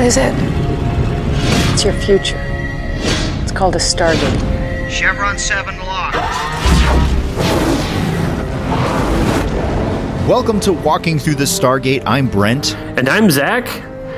What is it? It's your future. It's called a Stargate. Chevron 7 locked. Welcome to Walking Through the Stargate. I'm Brent. And I'm Zach.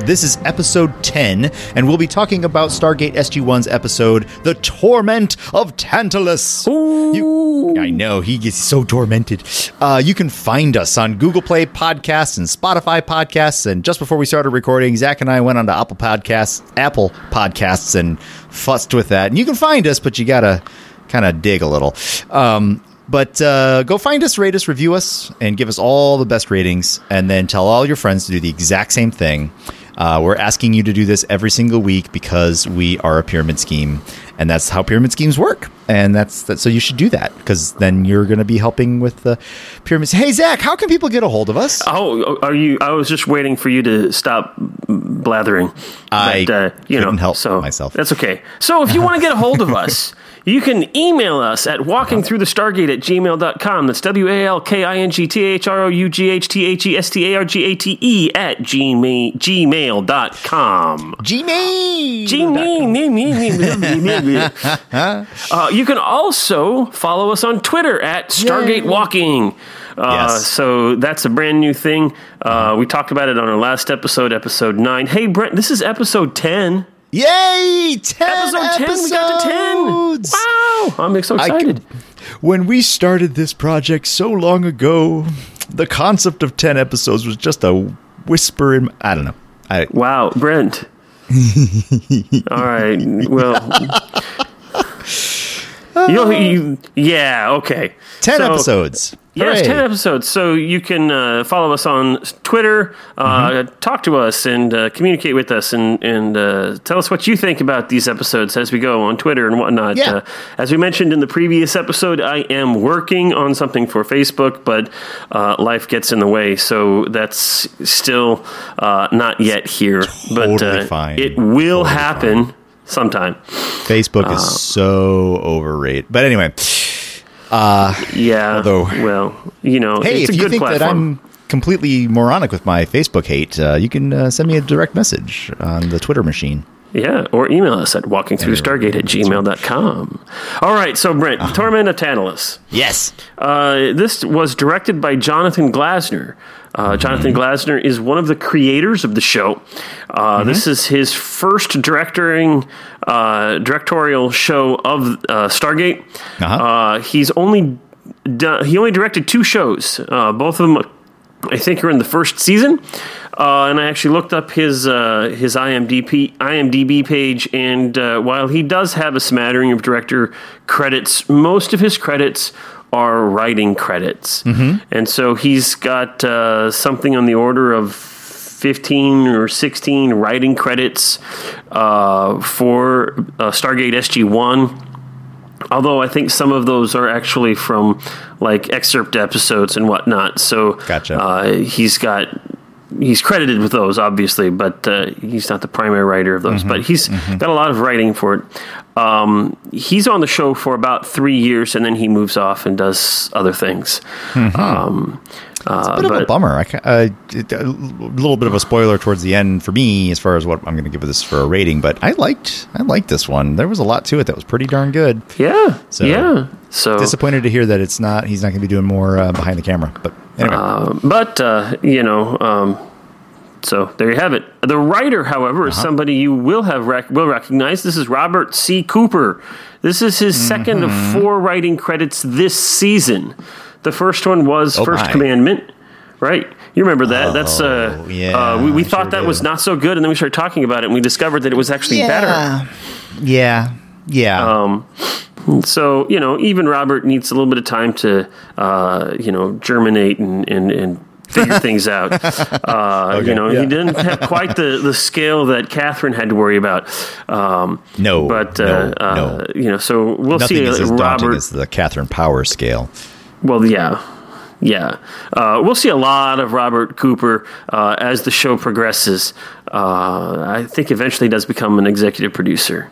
This is episode 10, and we'll be talking about Stargate SG1's episode, The Torment of Tantalus. You, I know, he gets so tormented. Uh, you can find us on Google Play Podcasts and Spotify Podcasts. And just before we started recording, Zach and I went on to Apple Podcasts, Apple Podcasts and fussed with that. And you can find us, but you gotta kind of dig a little. Um, but uh, go find us, rate us, review us, and give us all the best ratings, and then tell all your friends to do the exact same thing. Uh, we're asking you to do this every single week because we are a pyramid scheme, and that's how pyramid schemes work. And that's that. So you should do that because then you're going to be helping with the pyramids. Hey Zach, how can people get a hold of us? Oh, are you? I was just waiting for you to stop blathering. I uh, you know, help so myself. That's okay. So if you want to get a hold of us, you can email us at walkingthroughthestargate at gmail.com. That's W A L K I N G T H R O U G H T H E S T A R G A T E at gmail, gmail.com. Gmail. Gmail. uh, you can also follow us on Twitter at Stargate Walking. Uh, Yes. So that's a brand new thing. Uh, we talked about it on our last episode, episode nine. Hey, Brent, this is episode 10. Yay! Ten Episode 10, we got to 10. episodes! Wow, I'm so I excited. when we started this project so long ago, the concept of 10 episodes was just a whisper in I don't know. I Wow, Brent. All right. Well, you, you, yeah, okay. 10 So- episodes. Yes, Hooray. 10 episodes. So you can uh, follow us on Twitter, uh, Mm-hmm. talk to us, and uh, communicate with us, and, and uh, tell us what you think about these episodes as we go on Twitter and whatnot. Yeah. Uh, as we mentioned in the previous episode, I am working on something for Facebook, but uh, life gets in the way. So that's still uh, not yet here. but Totally uh, fine. it will Totally happen sometime. Facebook Uh, is so overrated. But anyway, Yeah. Although- well, you know, hey, it's if a you good think platform. that I'm completely moronic with my Facebook hate, uh, you can uh, send me a direct message on the Twitter machine. Yeah, or email us at walkingthroughstargate at gmail.com. All right, so Brent, Uh-huh. Torment of Tantalus. Yes. Uh, this was directed by Jonathan Glassner. Uh, Mm-hmm. Jonathan Glassner is one of the creators of the show. Uh, Mm-hmm. This is his first directoring, uh, directorial show of uh, Stargate. Uh-huh. Uh, he's only done, he only directed two shows. Uh, both of them, I think, are in the first season. Uh, and I actually looked up his uh, his IMDb IMDb page, and uh, while he does have a smattering of director credits, most of his credits are writing credits, and so he's got uh, something on the order of. 15 or 16 writing credits uh, for uh, Stargate SG 1 although I think some of those are actually from like excerpt episodes and whatnot. So Gotcha. uh, he's got he's credited with those obviously, but uh, he's not the primary writer of those. Mm-hmm. But he's got a lot of writing for it. Um, he's on the show for about three years, and then he moves off and does other things. Um, uh, bit of a bummer. I, uh, a little bit of a spoiler towards the end for me as far as what I'm going to give this for a rating, but I liked I liked this one. There was a lot to it that was pretty darn good. yeah, So- yeah. So Disappointed to hear that it's not he's not going to be doing more uh, behind the camera. But anyway, Uh, but uh, you know, um, so there you have it. The writer, however, is somebody you will have rec- will recognize. This is Robert C. Cooper. This is his second of four writing credits this season. The first one was Oh, First my. Commandment, right? You remember that? That's uh, Oh, yeah, uh, we, we thought sure that do. was not so good, and then we started talking about it, and we discovered that it was actually better. yeah, yeah. Um, So you know, even Robert needs a little bit of time to uh, you know germinate and and, and figure things out. Uh, you know, yeah. he didn't have quite the, the scale that Catherine had to worry about. Um, No, but no, uh, uh, no. you know, so we'll Nothing see. is uh, as Robert, as the Catherine Power scale. Well, yeah. Yeah, uh, we'll see a lot of Robert Cooper uh, as the show progresses. Uh, I think eventually he does become an executive producer.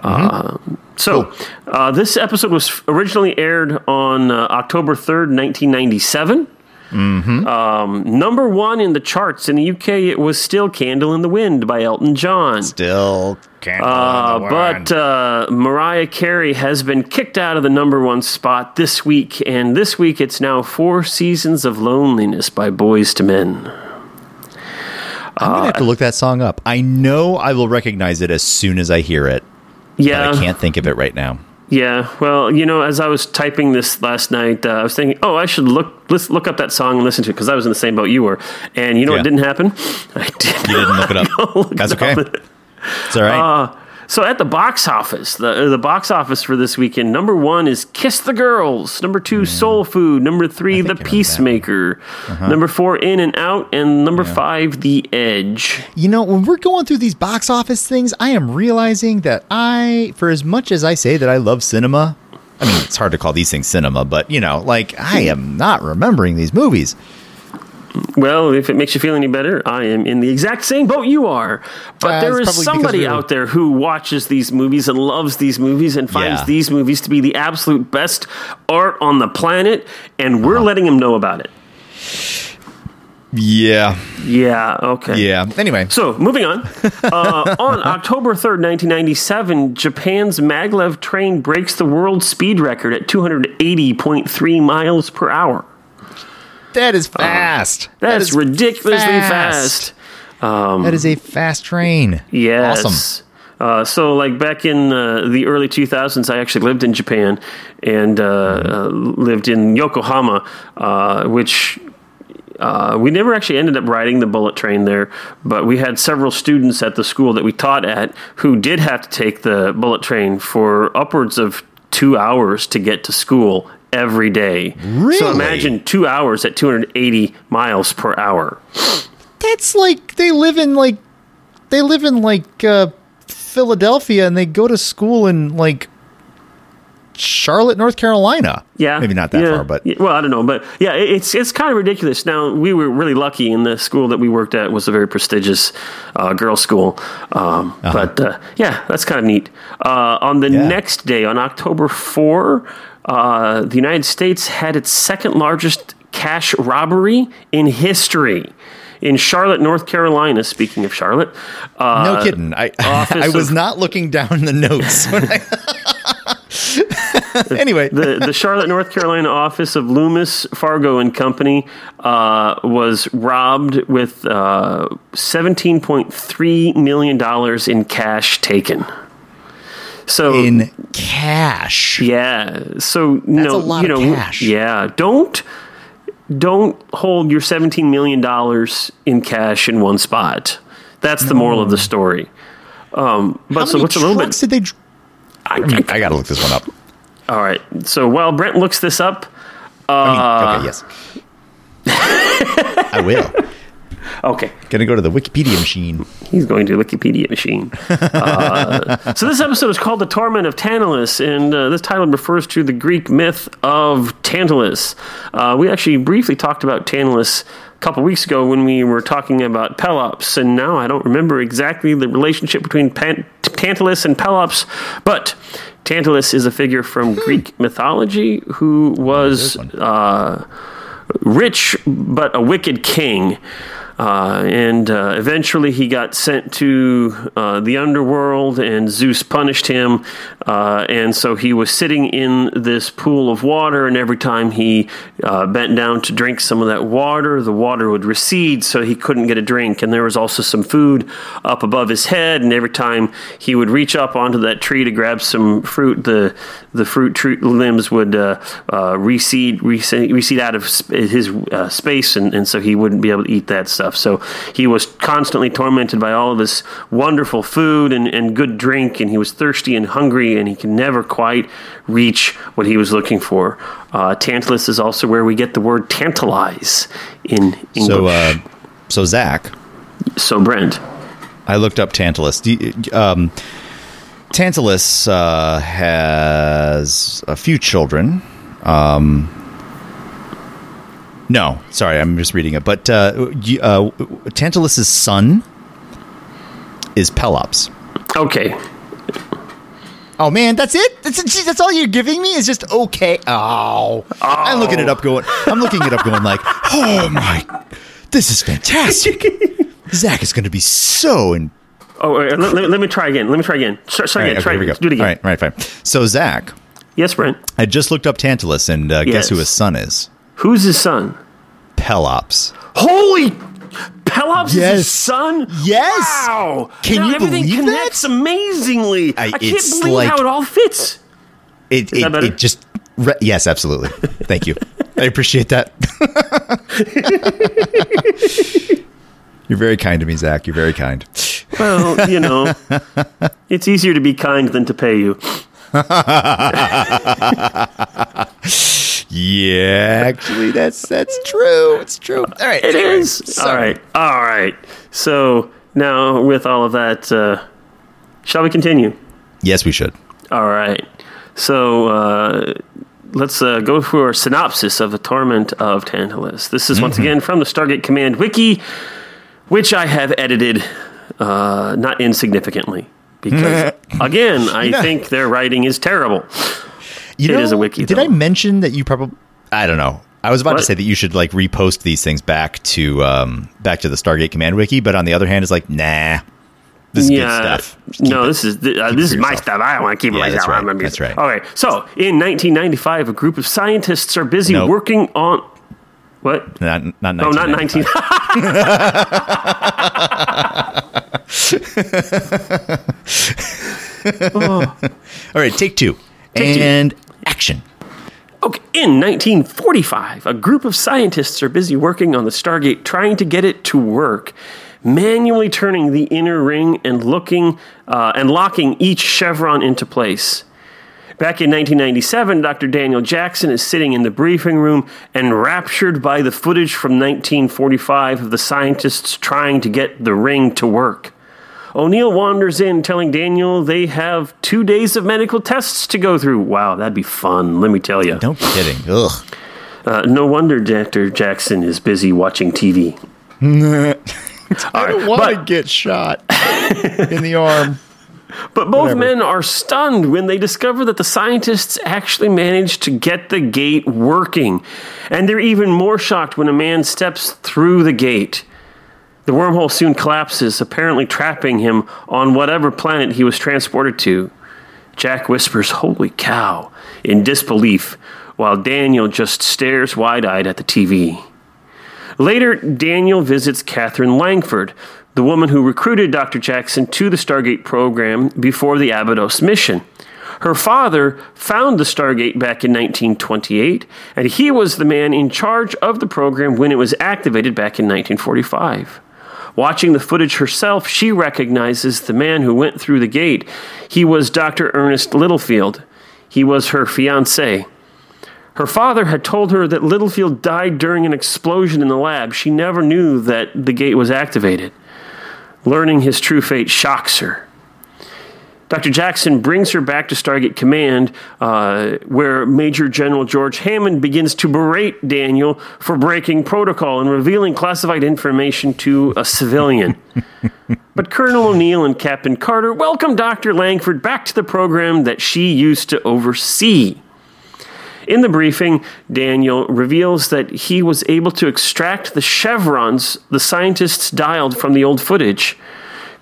Uh, so, uh, this episode was originally aired on uh, October 3rd, 1997. Mm-hmm. Um, number one in the charts in the UK, it was still "Candle in the Wind" by Elton John. Still candle Uh, in the but uh, Mariah Carey has been kicked out of the number one spot this week, and this week it's now Four Seasons of Loneliness by Boyz II Men. I'm gonna have to look that song up. I know I will recognize it as soon as I hear it, Yeah, but I can't think of it right now. Yeah. Well, you know, as I was typing this last night, uh, I was thinking, oh, I should look let's look up that song and listen to it because I was in the same boat you were. And you know Yeah. what didn't happen? I did You didn't look it up. look That's it okay. up. It's all right. Uh, so at the box office, the uh, the box office for this weekend, number one is Kiss the Girls. Number two, Soul Food. Number three, The think I remember that one. Peacemaker. Uh-huh. Number four, In and Out, and number five, The Edge. You know, when we're going through these box office things, I am realizing that I, for as much as I say that I love cinema, I mean, it's hard to call these things cinema, but you know, like I am not remembering these movies. Well, if it makes you feel any better, I am in the exact same boat you are. But Uh, there is somebody we were- out there who watches these movies and loves these movies and finds Yeah. these movies to be the absolute best art on the planet, and Uh-huh. we're letting him know about it. Yeah, Yeah. Okay. yeah. Anyway, So, moving on. Uh, on October 3rd, 1997, Japan's maglev train breaks the world speed record at 280.3 miles per hour. That is fast. That That's is ridiculously fast. that is a fast train. Yes. Awesome. Uh, so, like back in uh, the early 2000s, I actually lived in Japan and uh, uh, lived in Yokohama, uh, which uh, we never actually ended up riding the bullet train there, but we had several students at the school that we taught at who did have to take the bullet train for upwards of two hours to get to school every day. So imagine two hours at 280 miles per hour. That's like they live in like they live in like uh, Philadelphia and they go to school in like Charlotte, North Carolina. Yeah, maybe not that yeah. far, but Yeah, well, I don't know, but yeah, it's it's kind of ridiculous. Now we were really lucky in the school that we worked at was a very prestigious uh, girls' school, um, but uh, yeah, that's kind of neat. Uh, on the Yeah. next day, on October four, uh, the United States had its second largest cash robbery in history. In Charlotte, North Carolina. Speaking of Charlotte, uh, no kidding. I I was of- not looking down the notes. when I- anyway, the the Charlotte, North Carolina office of Loomis Fargo and Company uh, was robbed with uh, seventeen point three million dollars in cash taken. So in cash. yeah, so no, a lot you of know, cash. yeah, don't don't hold your seventeen million dollars in cash in one spot. That's the moral of the story. Um, but How so many what's a little bit? did they? dr- I, I I got to look this one up. all right. So while Brent looks this up, I mean, okay, yes. I will. Okay. Gonna go to the Wikipedia machine. He's going to Wikipedia machine. Uh, so this episode is called "The Torment of Tantalus," and uh, this title refers to the Greek myth of Tantalus. Uh, we actually briefly talked about Tantalus a couple weeks ago when we were talking about Pelops, and now I don't remember exactly the relationship between Pan- Tantalus and Pelops, but. Tantalus is a figure from Greek mythology who was uh, rich but a wicked king. Uh, and uh, eventually he got sent to uh, the underworld, and Zeus punished him. Uh, and so he was sitting in this pool of water, and every time he uh, bent down to drink some of that water, the water would recede, so he couldn't get a drink. And there was also some food up above his head, and every time he would reach up onto that tree to grab some fruit, the the fruit tree limbs would uh, recede, recede recede out of his space, and, and so he wouldn't be able to eat that stuff. So he was constantly tormented by all of this wonderful food and, and good drink, and he was thirsty and hungry, and he could never quite reach what he was looking for. Uh, Tantalus is also where we get the word tantalize in English. So, uh, so Zach, so Brent. I looked up Tantalus. You- Um, Tantalus uh, has a few children. Um, no, sorry, I'm just reading it. But uh, uh, Tantalus's son is Pelops. Okay. Oh man, that's it. That's geez, that's all you're giving me is just okay. Oh, I'm looking it up, going. I'm looking it up, going like, oh my, this is fantastic. Zach is going to be so in. Oh, let, let- let me try again. Let me try again. Start, start All again. right, try okay, here we again. go. Do it again. All right, all right, fine. So Zach, Yes, Brent. I just looked up Tantalus, and uh, guess who his son is? Who's his son? Pelops. Holy Pelops is Yes. his son? Yes. Wow. Can now you everything believe that? connects amazingly. I- I, can't believe like- how it all fits. It, that it, it just re- yes, absolutely. Thank you. I appreciate that. You're very kind to me, Zach. You're very kind. Well, you know, it's easier to be kind than to pay you. Yeah, actually, that's that's true. It's true. All right, It anyway, is. sorry. All right. All right. So now, with all of that, uh, shall we continue? Yes, we should. All right. So uh, let's uh, go through our synopsis of the Torment of Tantalus. This is Mm-hmm. once again from the Stargate Command Wiki, which I have edited uh, not insignificantly. Because, again, I know- think their writing is terrible. You It know, is a wiki, Did though. I mention that you probably? I don't know. I was about to say that you should like repost these things back to um back to the Stargate Command Wiki, but on the other hand, it's like nah. This is good stuff. Keep no, it- this is th- uh, this is my stuff. I don't want to keep it Yeah, myself. that's right. I'm gonna be- That's right. Okay, so in 1995, a group of scientists are busy Nope. working on what? not not No, not 19. 1995. All right, take two Take two. Action. Okay, in 1945, a group of scientists are busy working on the Stargate, trying to get it to work, manually turning the inner ring and looking uh, and locking each chevron into place. Back in 1997, Dr. Daniel Jackson is sitting in the briefing room, enraptured by the footage from 1945 of the scientists trying to get the ring to work. O'Neill wanders in, telling Daniel they have two days of medical tests to go through. Wow, that'd be fun, let me tell you. No kidding. Ugh. Uh, no wonder Dr. Jackson is busy watching TV. I don't want to get shot in the arm. But both Whatever. men are stunned when they discover that the scientists actually managed to get the gate working. And they're even more shocked when a man steps through the gate. The wormhole soon collapses, apparently trapping him on whatever planet he was transported to. Jack whispers, Holy cow, in disbelief, while Daniel just stares wide eyed at the TV. Later, Daniel visits Catherine Langford, the woman who recruited Dr. Jackson to the Stargate program before the Abydos mission. Her father found the Stargate back in 1928, and he was the man in charge of the program when it was activated back in 1945. Watching the footage herself, she recognizes the man who went through the gate. He was Dr. Ernest Littlefield. He was her fiance. Her father had told her that Littlefield died during an explosion in the lab. She never knew that the gate was activated. Learning his true fate shocks her. Dr. Jackson brings her back to Stargate Command, uh, where Major General George Hammond begins to berate Daniel for breaking protocol and revealing classified information to a civilian. but Colonel O'Neill and Captain Carter welcome Dr. Langford back to the program that she used to oversee. In the briefing, Daniel reveals that he was able to extract the chevrons the scientists dialed from the old footage.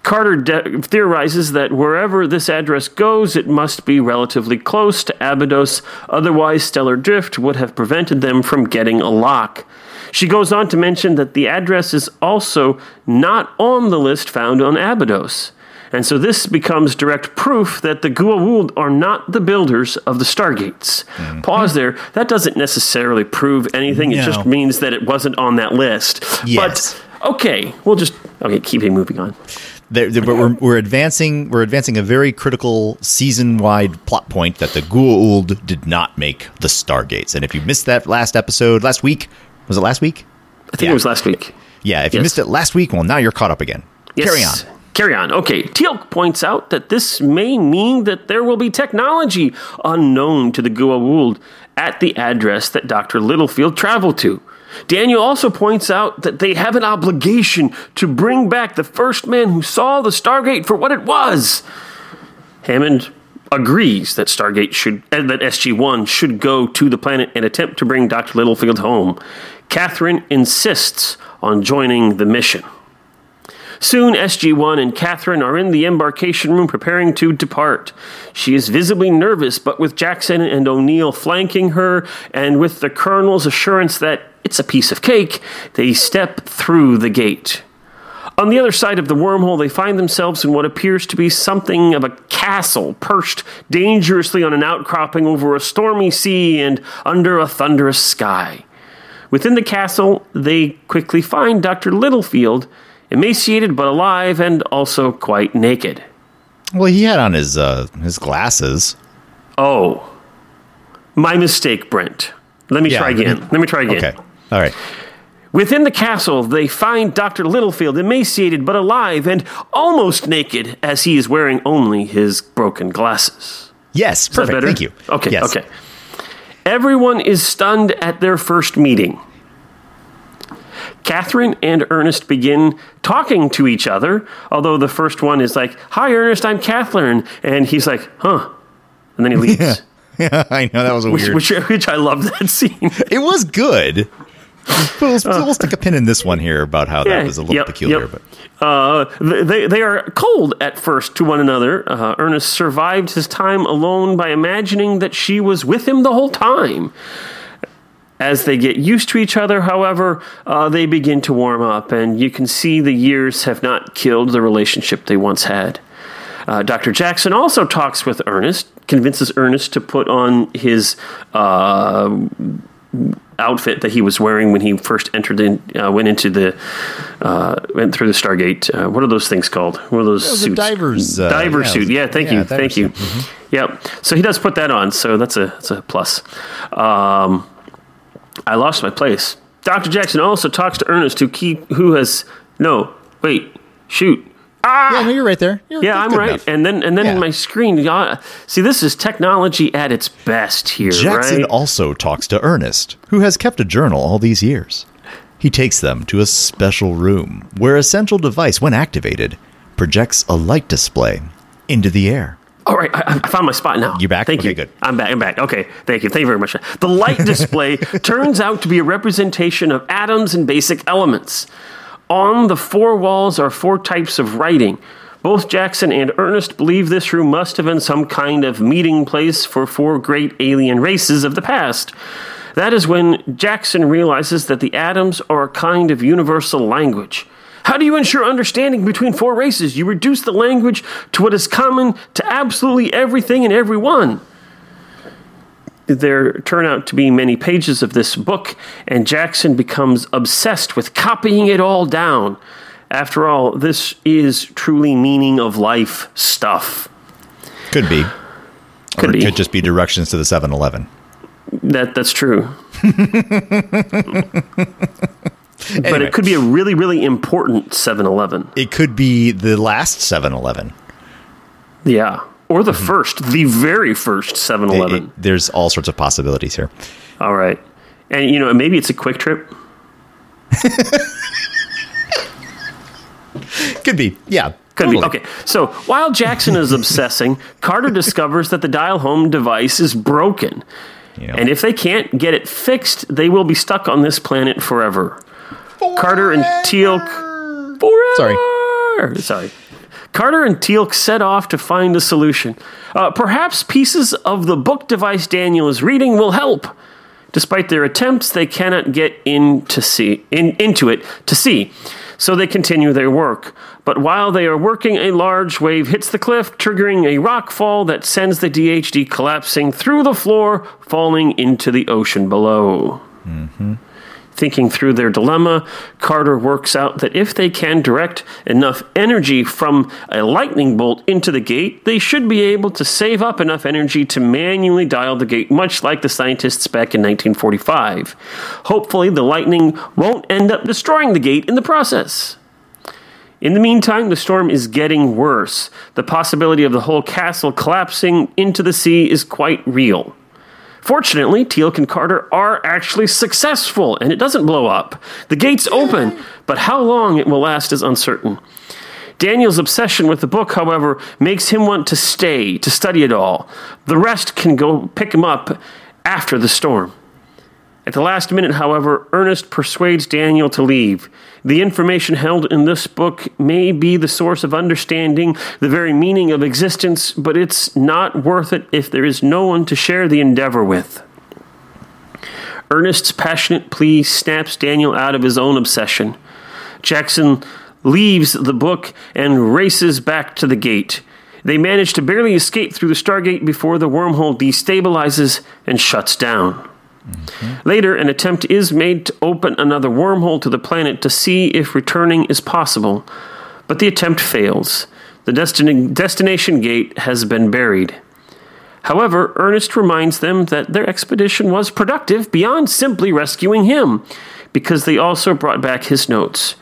Carter de- theorizes that wherever this address goes, it must be relatively close to Abydos, otherwise, stellar drift would have prevented them from getting a lock. She goes on to mention that the address is also not on the list found on Abydos. And so this becomes direct proof that the Goa'uld are not the builders of the Stargates. Hmm. Pause there. That doesn't necessarily prove anything. It just means that it wasn't on that list. Yes. But okay, we'll just okay keep moving on. There, there- but we're, we're advancing. We're advancing a very critical season-wide plot point that the Goa'uld did not make the Stargates. And if you missed that last episode last week, was it last week? I think Yeah. it was last week. Yeah. If you missed it last week, well, now you're caught up again. Carry on. Carry on. Okay. Teal'c points out that this may mean that there will be technology unknown to the Goa'uld at the address that Dr. Littlefield traveled to. Daniel also points out that they have an obligation to bring back the first man who saw the Stargate for what it was. Hammond agrees that Stargate should uh, that SG-1 should go to the planet and attempt to bring Dr. Littlefield home. Catherine insists on joining the mission. Soon, SG1 and Catherine are in the embarkation room preparing to depart. She is visibly nervous, but with Jackson and O'Neill flanking her, and with the Colonel's assurance that it's a piece of cake, they step through the gate. On the other side of the wormhole, they find themselves in what appears to be something of a castle, perched dangerously on an outcropping over a stormy sea and under a thunderous sky. Within the castle, they quickly find Dr. Littlefield, emaciated but alive and also quite naked. Well, he had on his uh, his glasses. Oh, my mistake, Brent. Let me Yeah. try again. Let me try again. Okay. All right. Within the castle, they find Dr. Littlefield emaciated but alive and almost naked as he is wearing only his broken glasses. Yes. Is Perfect. Thank you. Okay, Yes. okay. Everyone is stunned at their first meeting. Catherine and Ernest begin talking to each other, although the first one is like, Hi, Ernest, I'm Catherine. And he's like, Huh. And then he leaves. Yeah, I know that was a Which, weird. which, which I love that scene. it was good. We'll, we'll stick a pin in this one here about how that was a little Yep, peculiar, yep. but Uh, they, they are cold at first to one another. Uh, Ernest survived his time alone by imagining that she was with him the whole time. As they get used to each other, however, uh, they begin to warm up, and you can see the years have not killed the relationship they once had. Uh, Dr. Jackson also talks with Ernest, convinces Ernest to put on his uh, outfit that he was wearing when he first entered in, uh, went into the, uh, went through the Stargate. Uh, what are those things called? What are those suits? diver's, uh, diver yeah, suit. Yeah, thank yeah, you, thank you. Mm-hmm. Yep. So he does put that on. So that's a that's a plus. Um, I lost my place. Dr. Jackson also talks to Ernest, who keep who has no wait shoot. Yeah, no, you're right there. You're, Yeah, I'm right. enough. And then and then Yeah. my screen. yeah, See, this is technology at its best here, Jackson right? also talks to Ernest, who has kept a journal all these years. He takes them to a special room where a central device, when activated, projects a light display into the air. All right, I, I found my spot now. You're back? Thank Okay, you. good. I'm back. I'm back. Okay, thank you. Thank you very much. The light display turns out to be a representation of atoms and basic elements. On the four walls are four types of writing. Both Jackson and Ernest believe this room must have been some kind of meeting place for four great alien races of the past. That is when Jackson realizes that the atoms are a kind of universal language. How do you ensure understanding between four races? You reduce the language to what is common to absolutely everything and everyone. There turn out to be many pages of this book, and Jackson becomes obsessed with copying it all down. After all, this is truly meaning of life stuff. Could be. Could or be. could just be directions to the 7 Eleven. That that's true. But Anyway. it could be a really, really important 7 Eleven. It could be the last 7 Eleven. Yeah. Or the mm-hmm. first, the very first 7 Eleven. There's all sorts of possibilities here. All right. And, you know, maybe it's a quick trip. Could be. Yeah. Could totally. be. Okay. So while Jackson is obsessing, Carter discovers that the dial home device is broken. Know. And if they can't get it fixed, they will be stuck on this planet forever. Carter and Teal. Forever. Sorry. Sorry. Carter and Teal'c set off to find a solution. Uh, perhaps pieces of the book device Daniel is reading will help. Despite their attempts, they cannot get in to see, in, into it to see. So they continue their work. But while they are working, a large wave hits the cliff, triggering a rock fall that sends the DHD collapsing through the floor, falling into the ocean below. Thinking through their dilemma, Carter works out that if they can direct enough energy from a lightning bolt into the gate, they should be able to save up enough energy to manually dial the gate, much like the scientists back in 1945. Hopefully, the lightning won't end up destroying the gate in the process. In the meantime, the storm is getting worse. The possibility of the whole castle collapsing into the sea is quite real. Fortunately, Teal'c and Carter are actually successful, and it doesn't blow up. The gates open, but how long it will last is uncertain. Daniel's obsession with the book, however, makes him want to stay, to study it all. The rest can go pick him up after the storm. At the last minute, however, Ernest persuades Daniel to leave. The information held in this book may be the source of understanding the very meaning of existence, but it's not worth it if there is no one to share the endeavor with. Ernest's passionate plea snaps Daniel out of his own obsession. Jackson leaves the book and races back to the gate. They manage to barely escape through the Stargate before the wormhole destabilizes and shuts down. Mm-hmm. Later, an attempt is made to open another wormhole to the planet to see if returning is possible, but the attempt fails. The destin- destination gate has been buried. However, Ernest reminds them that their expedition was productive beyond simply rescuing him, because they also brought back his notes,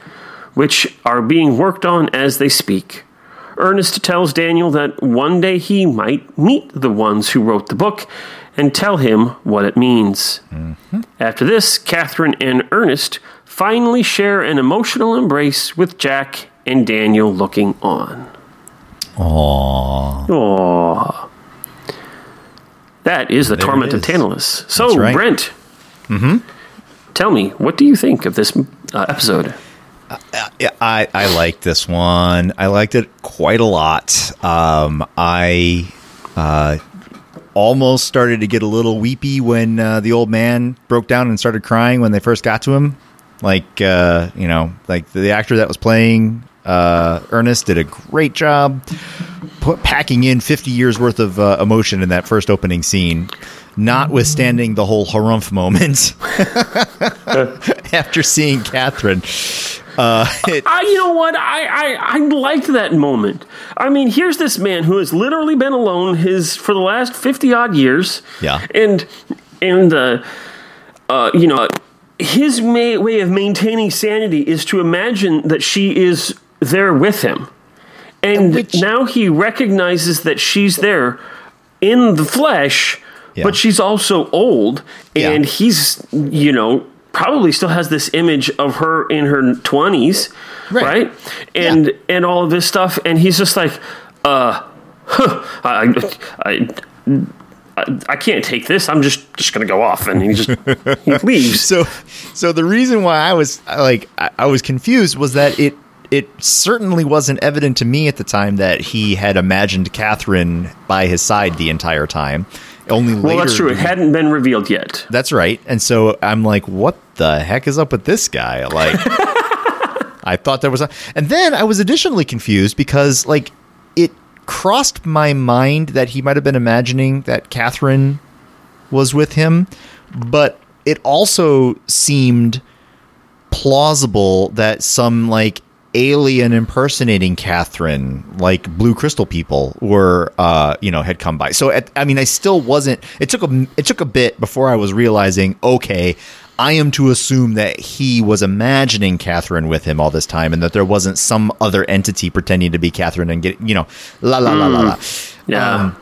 which are being worked on as they speak. Ernest tells Daniel that one day he might meet the ones who wrote the book and tell him what it means. Mm-hmm. After this, Catherine and Ernest finally share an emotional embrace with Jack and Daniel looking on. Aww. Aww. That is the there torment of Tantalus. So, right. Brent, mm-hmm. tell me, what do you think of this uh, episode? Uh, I I like this one. I liked it quite a lot. Um, I uh, almost started to get a little weepy when uh, the old man broke down and started crying when they first got to him. Like, uh, you know, like the actor that was playing uh, Ernest did a great job put, packing in 50 years worth of uh, emotion in that first opening scene, notwithstanding the whole harumph moment after seeing Catherine. Uh, it, I, you know what? I, I I liked that moment. I mean, here's this man who has literally been alone his for the last fifty odd years. Yeah, and and uh, uh, you know, his may, way of maintaining sanity is to imagine that she is there with him, and Which, now he recognizes that she's there in the flesh. Yeah. But she's also old, and yeah. he's, you know, probably still has this image of her in her 20s right, right? and yeah. and all of this stuff and he's just like uh huh, I, I, I, I can't take this. I'm just just gonna go off, and he just he leaves. So, so the reason why I was like I, I was confused was that it it certainly wasn't evident to me at the time that he had imagined Catherine by his side the entire time. Only well, that's true. It hadn't been revealed yet. That's right. And so I'm like, what the heck is up with this guy? Like, I thought there was a. And then I was additionally confused because, like, it crossed my mind that he might have been imagining that Catherine was with him, but it also seemed plausible that some like alien impersonating Catherine, like Blue Crystal people, were uh, you know had come by. So at, I mean, I still wasn't. It took a it took a bit before I was realizing. Okay, I am to assume that he was imagining Catherine with him all this time, and that there wasn't some other entity pretending to be Catherine and get you know la la la la la. Yeah. Um,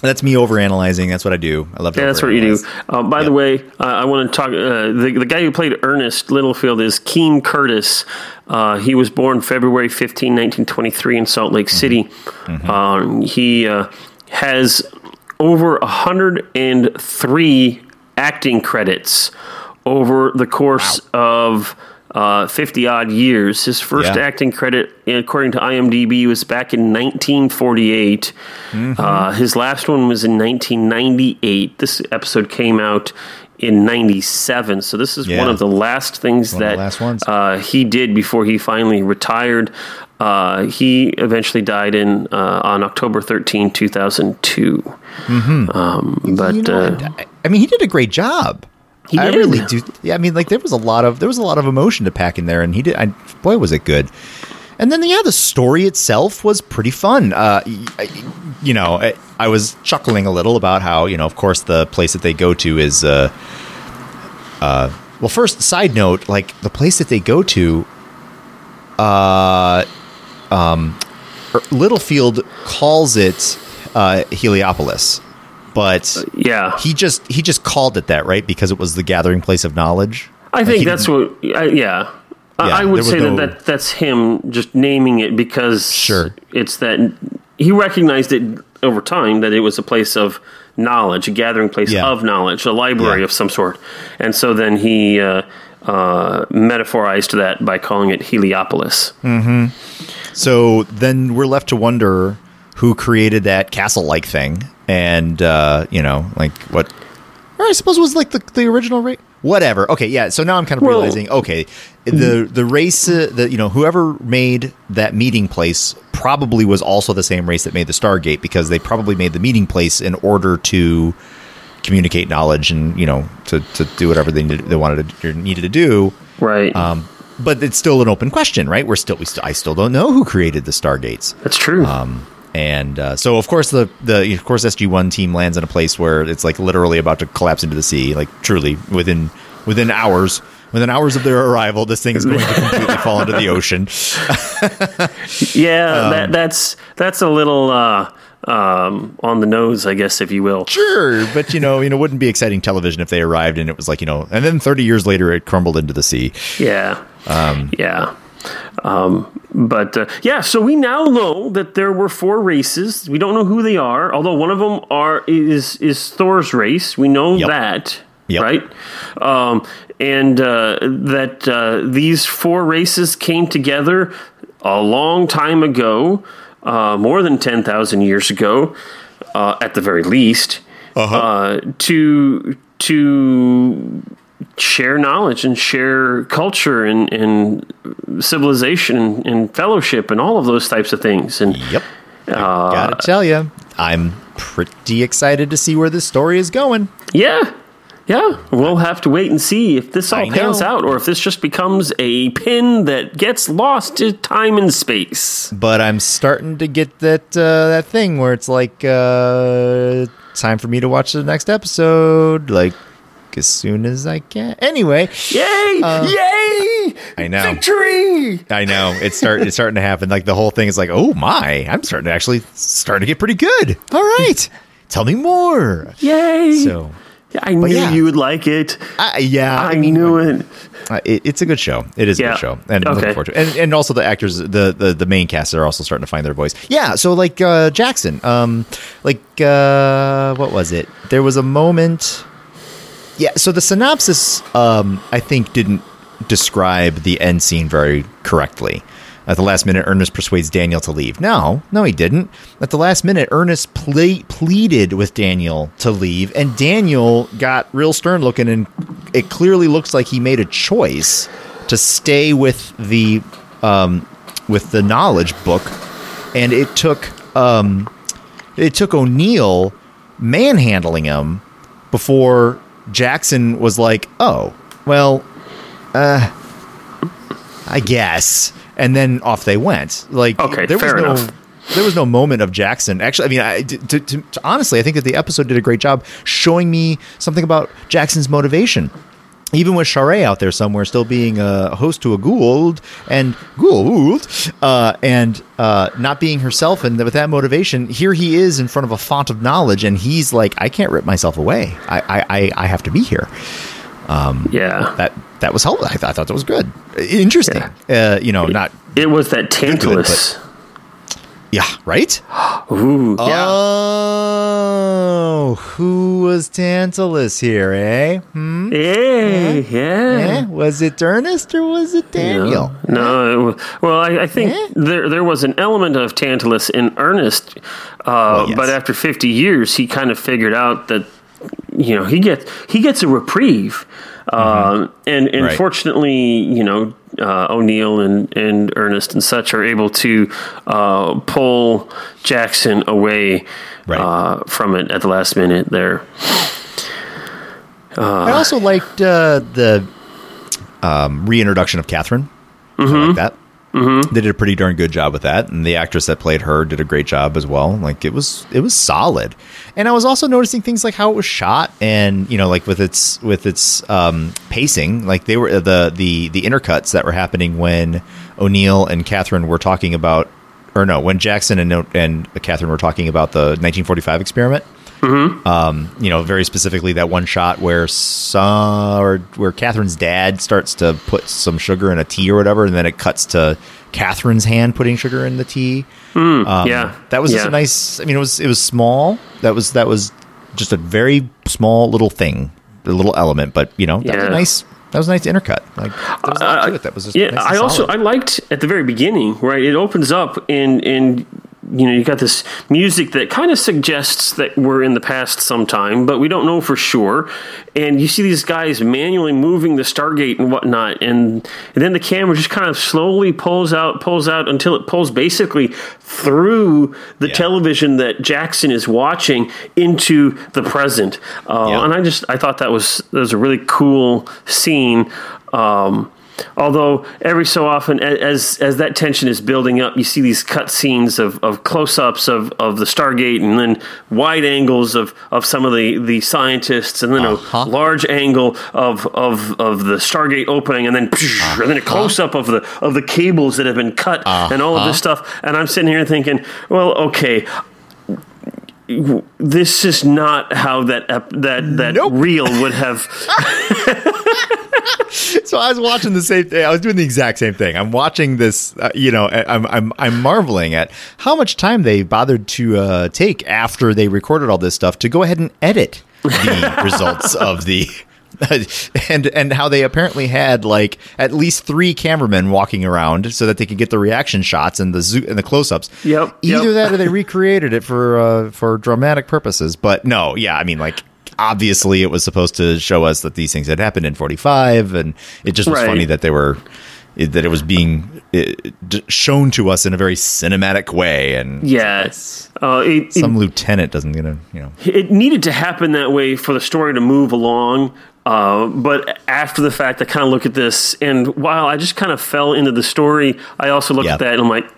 that's me overanalyzing. That's what I do. I love. Yeah, that's what you do. Uh, by the way, uh, I want to talk. Uh, the the guy who played Ernest Littlefield is Keene Curtis. Uh, he was born February 15, 1923, in Salt Lake City. Mm-hmm. Um, he uh, has over 103 acting credits over the course wow. of uh, 50 odd years. His first yeah. acting credit, according to IMDb, was back in 1948. Mm-hmm. Uh, his last one was in 1998. This episode came out in 97. So this is yeah. one of the last things one that uh, he did before he finally retired. Uh, he eventually died in uh, on October 13, 2002. Mm-hmm. Um, but you know, uh, I mean, he did a great job. He I really do. Yeah, I mean, like there was a lot of there was a lot of emotion to pack in there, and he did. I, boy, was it good. And then, yeah, the story itself was pretty fun. Uh, you know, I, I, was chuckling a little about how, you know, of course, the place that they go to is, uh, uh, well, first, side note, like the place that they go to, uh, um, er, Littlefield calls it uh, Heliopolis but uh, yeah, he just he just called it that, right? Because it was the gathering place of knowledge. I think that's what. Uh, yeah. I- Yeah, I would say no- that, that that's him just naming it because Sure. it's that he recognized it over time that it was a place of knowledge, a gathering place Yeah. of knowledge, a library Yeah. of some sort, and so then he uh, uh, metaphorized that by calling it Heliopolis. So then we're left to wonder who created that castle-like thing, and uh, you know, like what? Or I suppose it was like the the original race. Whatever. Okay, yeah. So now I'm kind of Well- realizing. Okay, the the race, uh, the you know, whoever made that meeting place probably was also the same race that made the Stargate because they probably made the meeting place in order to communicate knowledge and you know to, to do whatever they needed, they wanted to, or needed to do. Right. Um, but it's still an open question, right? We're still, we still, I still don't know who created the Stargates. that's true. Um, and uh, so, of course, the the of course SG One team lands in a place where it's like literally about to collapse into the sea. Like truly within within hours, within hours of their arrival, this thing is going to completely fall into the ocean. yeah, um, that, that's that's a little uh, um, on the nose, I guess, if you will. Sure, but you know, you know, wouldn't be exciting television if they arrived and it was like you know, and then thirty years later it crumbled into the sea. Yeah. um, yeah. Um, but uh, yeah, so we now know that there were four races. We don't know who they are, although one of them are is is Thor's race. We know Yep. that, Yep. right? Um, and uh, that uh, these four races came together a long time ago, uh, more than ten thousand years ago, uh, at the very least, uh to to share knowledge and share culture and, and civilization and, and fellowship and all of those types of things. And Yep, I gotta tell you, I'm pretty excited to see where this story is going. yeah, yeah, we'll have to wait and see if this all pans out or if this just becomes a pin that gets lost to time and space. but I'm starting to get that uh, that thing where it's like uh, time for me to watch the next episode, like as soon as I can. Anyway, Yay! Uh, Yay! I know. Victory! I know it's start it's starting to happen. Like the whole thing is like, oh my, I'm starting to actually starting to get pretty good. All right, tell me more. Yay! So, I knew yeah. you would like it. I yeah, I, knew it. Uh, it, it's a good show. It is a good show, and I'm looking forward to it. And, and also the actors, the, the the main cast are also starting to find their voice. Yeah. So like uh, Jackson, um, like uh, what was it? There was a moment. Yeah. So the synopsis, um, I think, didn't describe the end scene very correctly. At the last minute, Ernest persuades Daniel to leave. No, no, he didn't. At the last minute, Ernest ple- pleaded with Daniel to leave, and Daniel got real stern looking, and it clearly looks like he made a choice to stay with the um, with the knowledge book, and it took um, it took O'Neill manhandling him before Jackson was like, "Oh, well, uh, I guess," and then off they went. Like, Okay, there fair was no. enough. There was no moment of Jackson. Actually, I mean, I, to, to, to, honestly, I think that the episode did a great job showing me something about Jackson's motivation. Even with Sha're out there somewhere, still being a host to a Goa'uld and Goa'uld, uh, and uh, not being herself, and with that motivation, here he is in front of a font of knowledge, and he's like, "I can't rip myself away. I, I, I, have to be here." Yeah. That that was helpful. I, th- I thought that was good, interesting. Uh, you know, not It was that Tantalus. yeah, right. Ooh, yeah. Oh, who was Tantalus here, eh? Hmm? yeah, yeah. Eh? Was it Ernest or was it Daniel? No, no well, I, I think Eh? there there was an element of Tantalus in Ernest, uh, yes. but after fifty years, he kind of figured out that you know he gets he gets a reprieve, uh, and and Mm-hmm. Right. fortunately, you know. Uh, O'Neill and, and Ernest and such are able to uh, pull Jackson away Right. uh, from it at the last minute there. I also liked uh, the um, reintroduction of Catherine. I like that. Mm-hmm. They did a pretty darn good job with that, and the actress that played her did a great job as well. Like it was, it was solid. And I was also noticing things like how it was shot, and you know, like with its with its um, pacing, like they were the the the intercuts that were happening when O'Neill and Catherine were talking about, or no, when Jackson and and Catherine were talking about the 1945 experiment. Um, you know, very specifically that one shot where some, or where Catherine's dad starts to put some sugar in a tea or whatever, and then it cuts to Catherine's hand putting sugar in the tea. Um, yeah. that was just a nice. I mean, it was it was small. That was that was just a very small little thing, a little element, but you know, that was a nice. That was a nice intercut. Like there was a lot to it. That was just yeah. nice I also solid. I liked at the very beginning, right? It opens up and and you know you got this music that kind of suggests that we're in the past sometime, but we don't know for sure. And you see these guys manually moving the Stargate and whatnot, and, and then the camera just kind of slowly pulls out, pulls out until it pulls basically through the Yeah. television that Jackson is watching into the present. Uh, Yeah. And I just I thought that was that was a really cool scene. Um, although every so often, as as that tension is building up, you see these cut scenes of, of close ups of, of the Stargate, and then wide angles of, of some of the, the scientists, and then Uh-huh. a large angle of, of, of the Stargate opening, and then and then a close up of the of the cables that have been cut, and all of this stuff. And I'm sitting here thinking, well, okay this is not how that ep- that that Nope. reel would have. so I was watching the same thing. I was doing the exact same thing. I'm watching this. Uh, you know, I'm I'm I'm marveling at how much time they bothered to uh, take after they recorded all this stuff to go ahead and edit the results of the. and and how they apparently had like at least three cameramen walking around so that they could get the reaction shots and the zoo and the close-ups. Yep, Either yep. that or they recreated it for uh, for dramatic purposes. But no, yeah, I mean like obviously it was supposed to show us that these things had happened in 45 and it just was Right. funny that they were it, that it was being shown to us in a very cinematic way and Yes, uh, it, it, some lieutenant doesn't get a you know it needed to happen that way for the story to move along. Uh, but after the fact, I kind of look at this, and while I just kind of fell into the story, I also looked Yeah. at that and I'm like,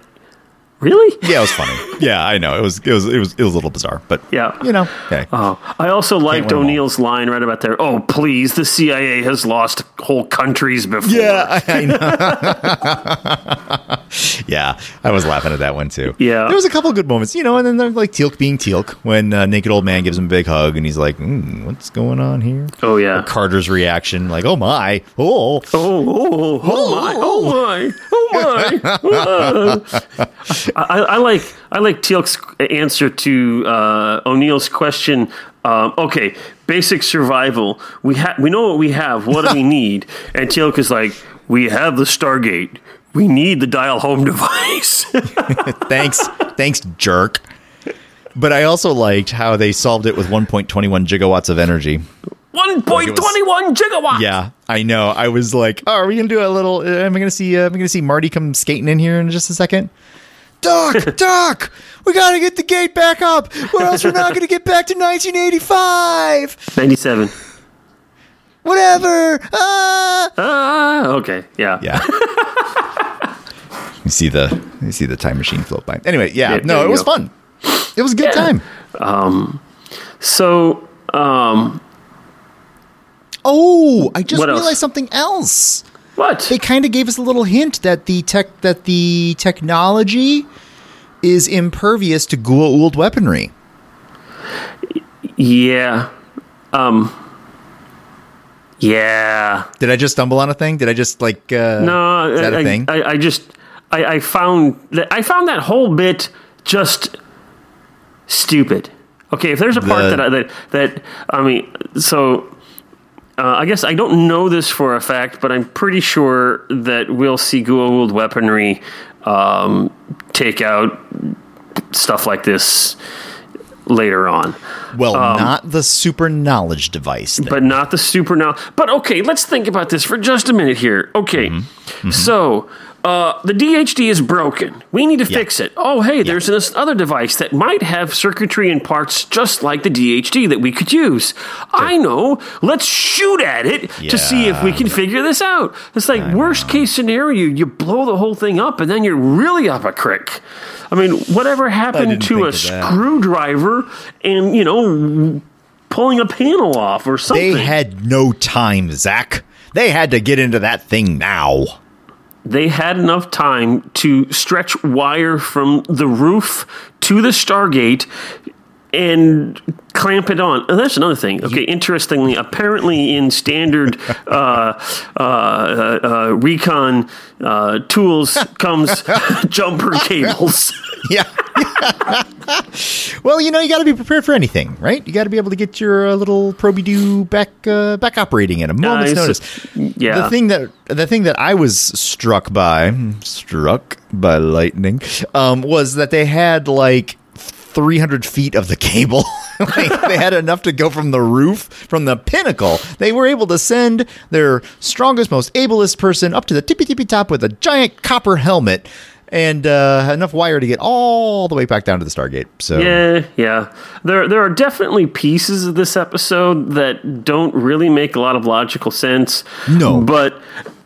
really? yeah it was funny yeah i know it was it was it was it was a little bizarre but Yeah. you know okay Oh, I also liked win 'em all. O'Neill's line right about there. Oh, please, the CIA has lost whole countries before. Yeah, I, I know. yeah, I was laughing at that one too. Yeah. there was a couple good moments, you know, and then there's like Teal'c being Teal'c when uh, naked old man gives him a big hug, and he's like, mm, "What's going on here?" Oh yeah. Carter's reaction, like, "Oh my, oh." Oh, oh, oh, my, oh my, oh my. I, I like I like Teal'c's answer to uh, O'Neill's question. Um, okay, basic survival. We have we know what we have. What do we need? And Teal'c is like, we have the Stargate. We need the dial home device. Thanks, thanks, jerk. But I also liked how they solved it with 1.21 gigawatts of energy. One point twenty one gigawatts. Yeah, I know. I was like, "Oh, are we gonna do a little? Uh, am I gonna see? Uh, am I gonna see Marty come skating in here in just a second? Doc, Doc, we gotta get the gate back up, or else we're not gonna get back to 1985. Ninety seven. Whatever. Ah. Ah, okay, yeah. Yeah. You see the you see the time machine float by. Anyway, yeah, no, there it was go. fun. It was a good Yeah. time. So, um, Oh, I just What else? realized something else. what? they kind of gave us a little hint that the tech that the technology is impervious to Goa'uld weaponry. Yeah. Um. Yeah. Did I just stumble on a thing? Did I just like uh No, is that I, a thing? I, I just I, I found that I found that whole bit just stupid. Okay, if there's a part The- that I, that that I mean, so uh, I guess I don't know this for a fact, but I'm pretty sure that we'll see Goa'uld weaponry um, take out stuff like this later on. well, not the super knowledge device. Thing. um, but not the super now. But okay, let's think about this for just a minute here. Okay, Mm-hmm. so uh, the DHD is broken. We need to fix it. Oh, hey, there's this other device that might have circuitry and parts just like the DHD that we could use. I know. Let's shoot at it to see if we can figure this out. It's like worst case scenario, you blow the whole thing up, and then you're really up a crick. I mean, whatever happened to a screwdriver and you know pulling a panel off or something? they had no time, Zach. They had to get into that thing now. They had enough time to stretch wire from the roof to the Stargate, and clamp it on. That's another thing. Okay, interestingly, apparently in standard uh, uh, uh, recon uh, tools comes jumper cables. Yeah. well, you know, you got to be prepared for anything, right? You got to be able to get your uh, little proby do back uh, back operating in a moment's notice. Yeah. The thing that the thing that I was struck by, struck by lightning, um, was that they had like 300 feet of the cable. like they had enough to go from the roof, from the pinnacle. They were able to send their strongest, most ablest person up to the tippy tippy top with a giant copper helmet and uh, enough wire to get all the way back down to the Stargate. So Yeah, yeah. There there are definitely pieces of this episode that don't really make a lot of logical sense. No. But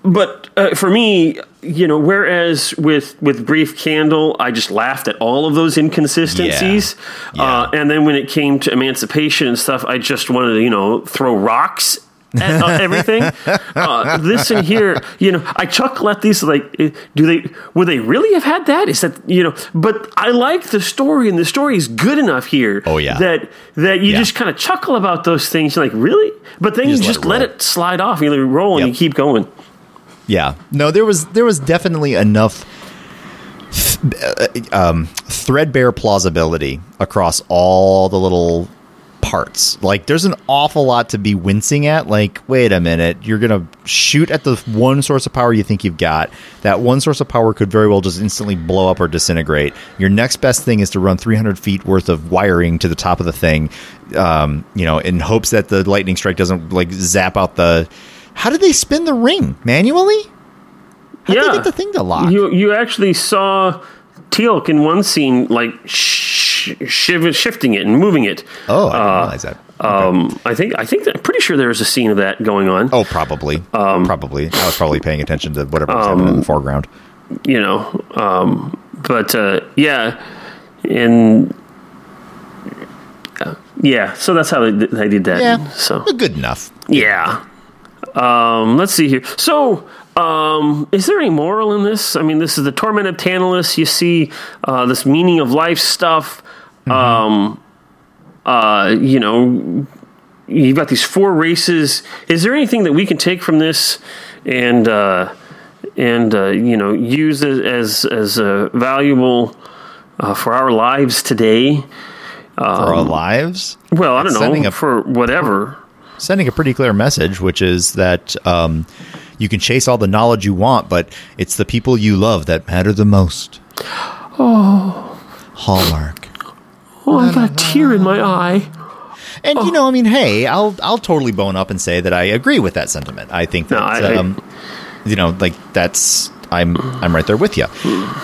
but uh, for me, you know, whereas with with Brief Candle, I just laughed at all of those inconsistencies. Yeah. Uh, and then when it came to emancipation and stuff, I just wanted to, you know, throw rocks at uh, everything. Uh, this and here, you know, I chuckle at these. Like, eh, do they? Would they really have had that? Is that you know? But I like the story, and the story is good enough here. Oh, yeah. that that you Yeah. just kind of chuckle about those things. You're like, really? But then you just let just, it let, it slide off. You let it roll, and Yep. you keep going. Yeah. No, there was there was definitely enough th- uh, um, threadbare plausibility across all the little parts. Like there's an awful lot to be wincing at. Like, wait a minute, you're gonna shoot at the one source of power you think you've got. That one source of power could very well just instantly blow up or disintegrate. Your next best thing is to run 300 feet worth of wiring to the top of the thing, um, you know, in hopes that the lightning strike doesn't like zap out the. How did they spin the ring manually? How yeah, did they get the thing to lock? You you actually saw Teal'c in one scene like sh- shifting it and moving it. oh, I didn't realize that. Um, I think I think that, I'm pretty sure there was a scene of that going on. Oh, probably. Um, probably. I was probably paying attention to whatever was happening in the foreground. you know um but uh yeah and uh, yeah so that's how they, did- they did that Yeah. so Good enough. yeah um let's see here so um is there any moral in this i mean this is the torment of tantalus you see uh this meaning of life stuff um uh you know you've got these four races is there anything that we can take from this and uh and uh, you know use it as as uh, valuable uh, for our lives today. For our lives, Well, I don't Sending know a- for whatever. sending a pretty clear message, which is that um, you can chase all the knowledge you want, but it's the people you love that matter the most. Oh. Hallmark. Oh, I got a tear in my eye. And Oh. you know, I mean, hey, I'll I'll totally bone up and say that I agree with that sentiment. I think that No, I- I- um, you know, like that's I'm I'm right there with you.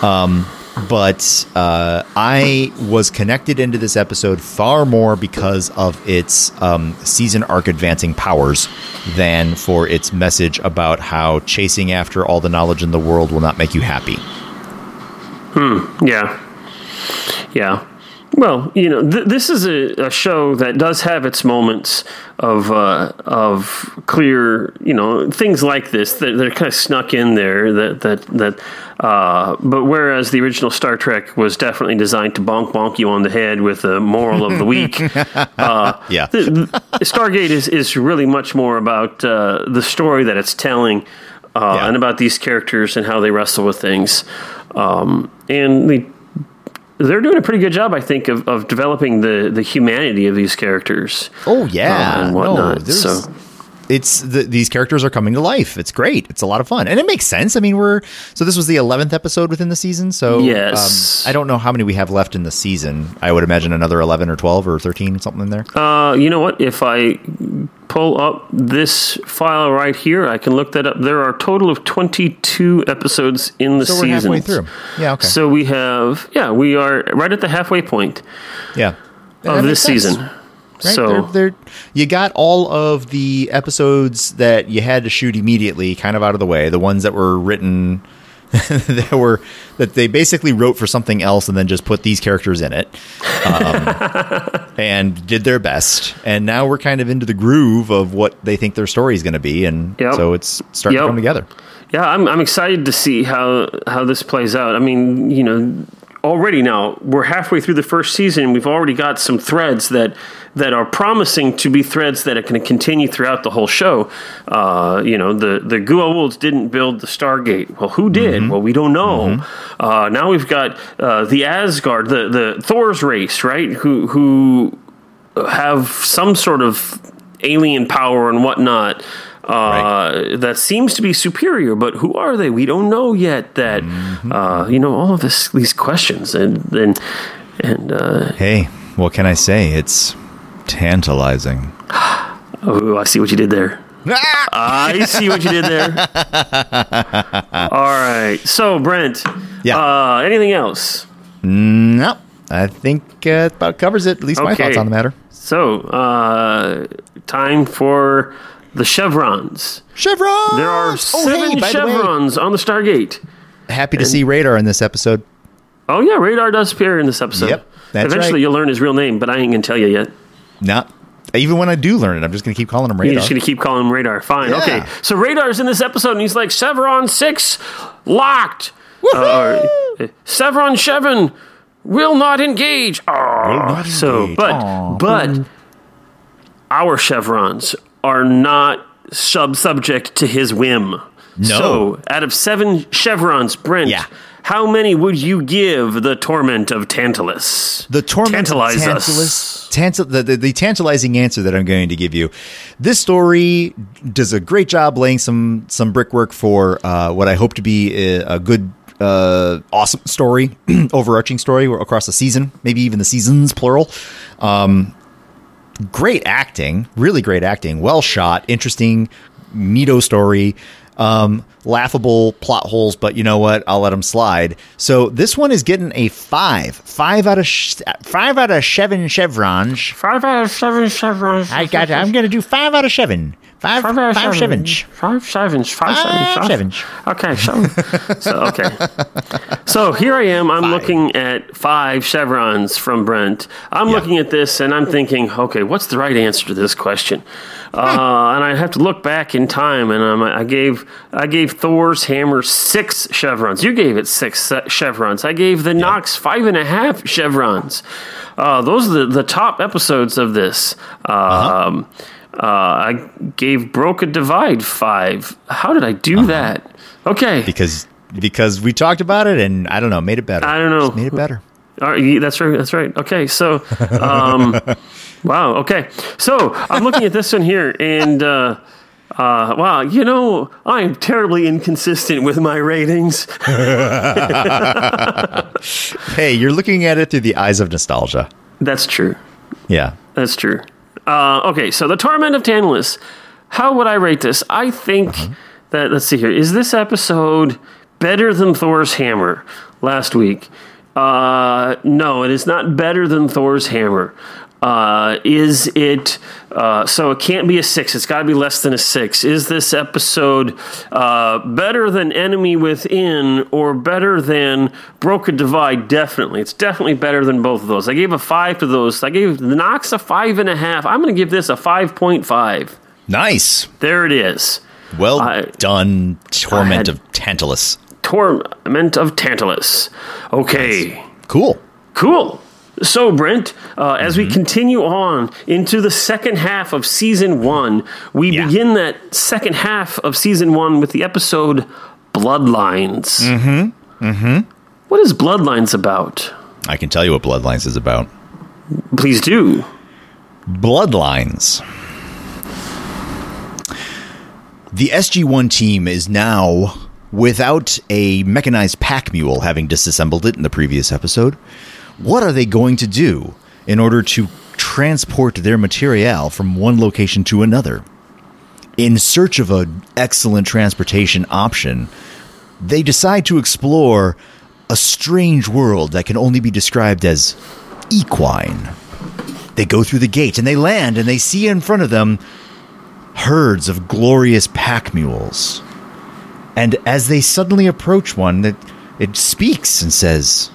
Um, but uh, I was connected into this episode far more because of its um, season arc advancing powers than for its message about how chasing after all the knowledge in the world will not make you happy. Hmm. Yeah, yeah. Well, you know, th- this is a, a show that does have its moments of uh, of clear, you know, things like this that that are kind of snuck in there. That that that. Uh, but whereas the original Star Trek was definitely designed to bonk bonk you on the head with the moral of the week, uh, Yeah. the, the Stargate is is really much more about uh, the story that it's telling, uh, Yeah. and about these characters and how they wrestle with things. Um, and the, they're doing a pretty good job, I think, of, of developing the, the humanity of these characters. Oh yeah, Uh, and no, whatnot, there's- so- it's the, these characters are coming to life. It's great. It's a lot of fun, and it makes sense. I mean, we're so this was the eleventh episode within the season. So Yes. um, I don't know how many we have left in the season. I would imagine another eleven or twelve or thirteen, something in there. Uh, you know what? If I pull up this file right here, I can look that up. There are a total of 22 episodes in the so season. we're halfway through. Yeah. Okay. So we have, yeah, we are right at the halfway point yeah. Of this sense, season. Right? So They're, they're, you got all of the episodes that you had to shoot immediately, kind of out of the way. The ones that were written, that were that they basically wrote for something else and then just put these characters in it, um, and did their best. And now we're kind of into the groove of what they think their story is going to be, and Yep. so it's starting Yep. to come together. Yeah, I'm I'm excited to see how how this plays out. I mean, you know, already now we're halfway through the first season. We've already got some threads that that are promising to be threads that are going to continue throughout the whole show. Uh, you know, the the Goa'ulds didn't build the Stargate. Well, who did? Well, we don't know. Uh, now we've got uh, the Asgard, the the Thor's race, right? Who who have some sort of alien power and whatnot. Uh, That seems to be superior, but who are they? We don't know yet. That uh, you know all of this, these questions, and and and uh, Hey, what can I say? It's tantalizing. oh, I see what you did there. I see what you did there. All right, so Brent, Yeah. uh, anything else? No, I think uh, it about covers it. At least my thoughts on the matter. So, uh, time for the chevrons. Chevrons. There are Oh, seven hey, by the chevrons on the Stargate. happy to see Radar in this episode. Oh yeah, Radar does appear in this episode. Yep, Eventually, right. you'll learn his real name, but I ain't gonna tell you yet. Not even when I do learn it, I'm just going to keep calling him You're Radar. just gonna keep calling him Radar. Fine, Yeah. okay. So Radar's in this episode, and he's like, "Chevron six, locked. Uh, or, Chevron seven will not engage." Aw. not so, engage. but Aw. but our chevrons are not sub subject to his whim. No. So, out of seven chevrons, Brent, Yeah. How many would you give the torment of Tantalus? The torment Tantalize of us. Tantalus. Tantal, the, the, the tantalizing answer that I'm going to give you. This story does a great job laying some some brickwork for uh, what I hope to be a, a good, uh, awesome story, overarching story across the season, maybe even the seasons plural. Um, great acting, really great acting, well shot, interesting, neato story. Um, laughable plot holes, but you know what? I'll let them slide. So this one is getting a five, five out of sh- five out of seven chevrons. Five out of seven chevrons. I got. I'm gonna do five out of seven. Five, Five out five seven. Five Five sevens. sevens. Okay, so, so okay. So here I am. I'm looking at five chevrons from Brent. I'm Yeah. looking at this and I'm thinking, okay, what's the right answer to this question? Uh, and I have to look back in time, and um, I gave I gave Thor's hammer six chevrons. You gave it six chevrons. I gave the Nox five and a half chevrons. Uh, those are the, the top episodes of this. Um, uh, I gave Broca Divide five. How did I do that? Okay. Because because we talked about it and I don't know, made it better. I don't know. Just made it better. Right, that's right. That's right. Okay, so, um, wow. Okay, so I'm looking at this one here, and uh, uh, wow, you know, I am terribly inconsistent with my ratings. Hey, you're looking at it through the eyes of nostalgia. That's true. Yeah. That's true. Uh, okay, so the Torment of Tantalus. How would I rate this? I think that let's see here. Is this episode better than Thor's hammer last week? Uh, no, it is not better than Thor's hammer. Uh, is it uh, so? It can't be a six. It's got to be less than a six. Is this episode uh, better than Enemy Within or better than Broken Divide? Definitely, it's definitely better than both of those. I gave a five to those. I gave the Nox a five and a half. I'm going to give this a five point five. Nice. There it is. Well I- done, torment had- of Tantalus. Torment of Tantalus. Okay. Cool. Cool. So, Brent, uh, as Mm-hmm. we continue on into the second half of season one, we Yeah. begin that second half of season one with the episode Bloodlines. Mm-hmm. Mm-hmm. What is Bloodlines about? I can tell you what Bloodlines is about. Please do. Bloodlines. The SG1 team is now without a mechanized pack mule, having disassembled it in the previous episode. What are they going to do in order to transport their material from one location to another? In search of an excellent transportation option, they decide to explore a strange world that can only be described as equine. They go through the gate and they land and they see in front of them herds of glorious pack mules. And as they suddenly approach one, it, it speaks and says,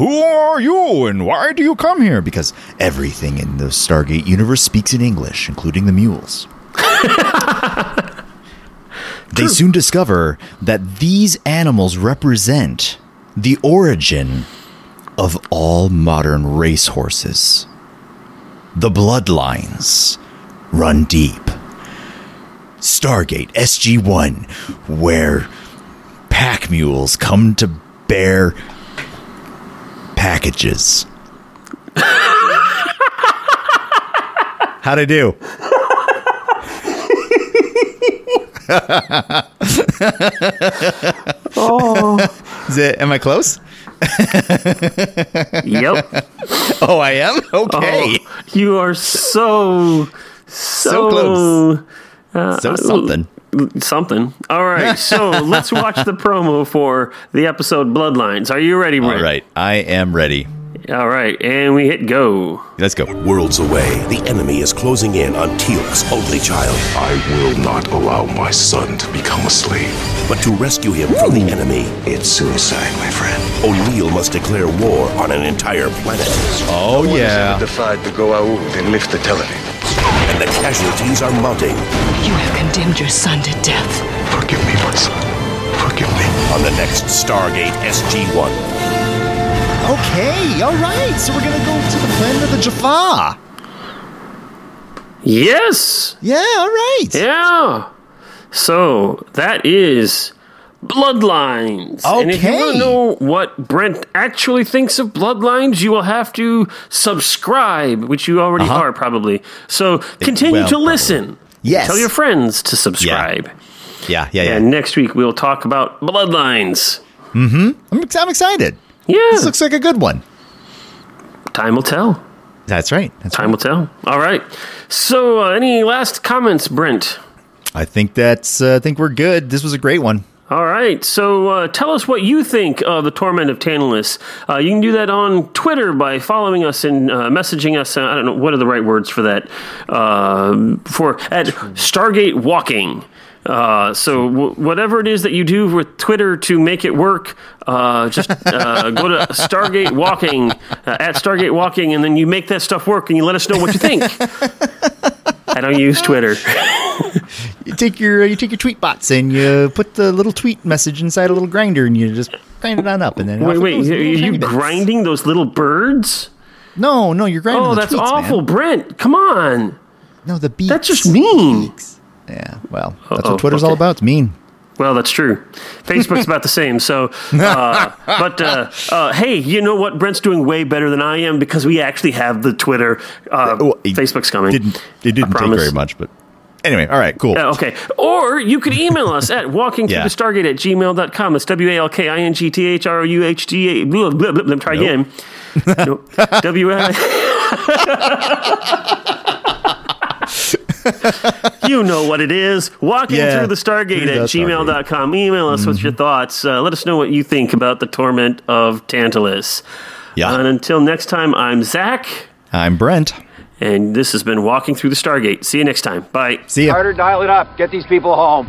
Who are you and why do you come here? Because everything in the Stargate universe speaks in English, including the mules. they soon discover that these animals represent the origin of all modern racehorses. The bloodlines run deep. Stargate SG 1, where pack mules come to bear packages. How'd I do? Oh, Is it? Am I close? yep. Oh, I am. Okay, Oh, you are so so, close. Uh, so something. something. All right, so let's watch the promo for the episode Bloodlines. Are you ready, Brent? All right, I am ready. All right, and we hit go. Let's go. Worlds away, the enemy is closing in on Teal'c's only child. I will not allow my son to become a slave. But to rescue him from the enemy, It's suicide, my friend. O'Neill must declare war on an entire planet. Oh yeah. Defied the Goa'uld and lift the Teleni. And the casualties are mounting. You have condemned your son to death. Forgive me, my son. Forgive me. On the next Stargate SG-1. Okay, all right. So we're gonna go to the planet of the Jaffa. Yes. Yeah, all right. Yeah. So that is Bloodlines. Okay. And if you want to know what Brent actually thinks of Bloodlines, you will have to subscribe, which you already Uh-huh. are probably. So continue well, to listen. Yes. Tell your friends to subscribe. Yeah, yeah, yeah. And next week we'll talk about Bloodlines. I'm, ex- I'm excited. Yeah. This looks like a good one. Time will tell. That's right. That's Time will tell. All right. So, uh, any last comments, Brent? I think that's. Uh, I think we're good. This was a great one. All right. So uh, tell us what you think of the Torment of Tantalus. Uh, you can do that on Twitter by following us and uh, messaging us. I don't know what are the right words for that. Uh, for at Stargate Walking. Uh, so w- whatever it is that you do with Twitter to make it work, uh, just uh, go to Stargate Walking uh, at Stargate Walking, and then you make that stuff work, and you let us know what you think. I don't use Twitter. You take your uh, you take your tweet bots and you put the little tweet message inside a little grinder and you just grind it on up and then Wait, wait, are you bits. grinding those little birds? No, no, you're grinding. Oh, that's tweets, awful, Man. Brent. Come on. No, the beats. That's just mean. Yeah, well, that's Uh-oh, what Twitter's all about. It's mean. Well, that's true. Facebook's about the same. So, uh, but uh, uh, hey, you know what? Brent's doing way better than I am because we actually have the Twitter. Uh, Well, Facebook's coming. Didn't it didn't take very much, but anyway, all right, cool. Yeah, okay. Or you could email us at walking through Yeah. the Stargate at gmail.com. It's W A L K I N G T H R O U H G A. Let me try Nope. again. W A. you know what it is. Walking Yeah, through the Stargate through at the Stargate. Mm-hmm. gmail.com. Email us with your thoughts. Uh, let us know what you think about the torment of Tantalus. Yeah. And until next time, I'm Zach, I'm Brent. and this has been Walking Through the Stargate. See you next time. Bye. See you. Carter, dial it up. Get these people home.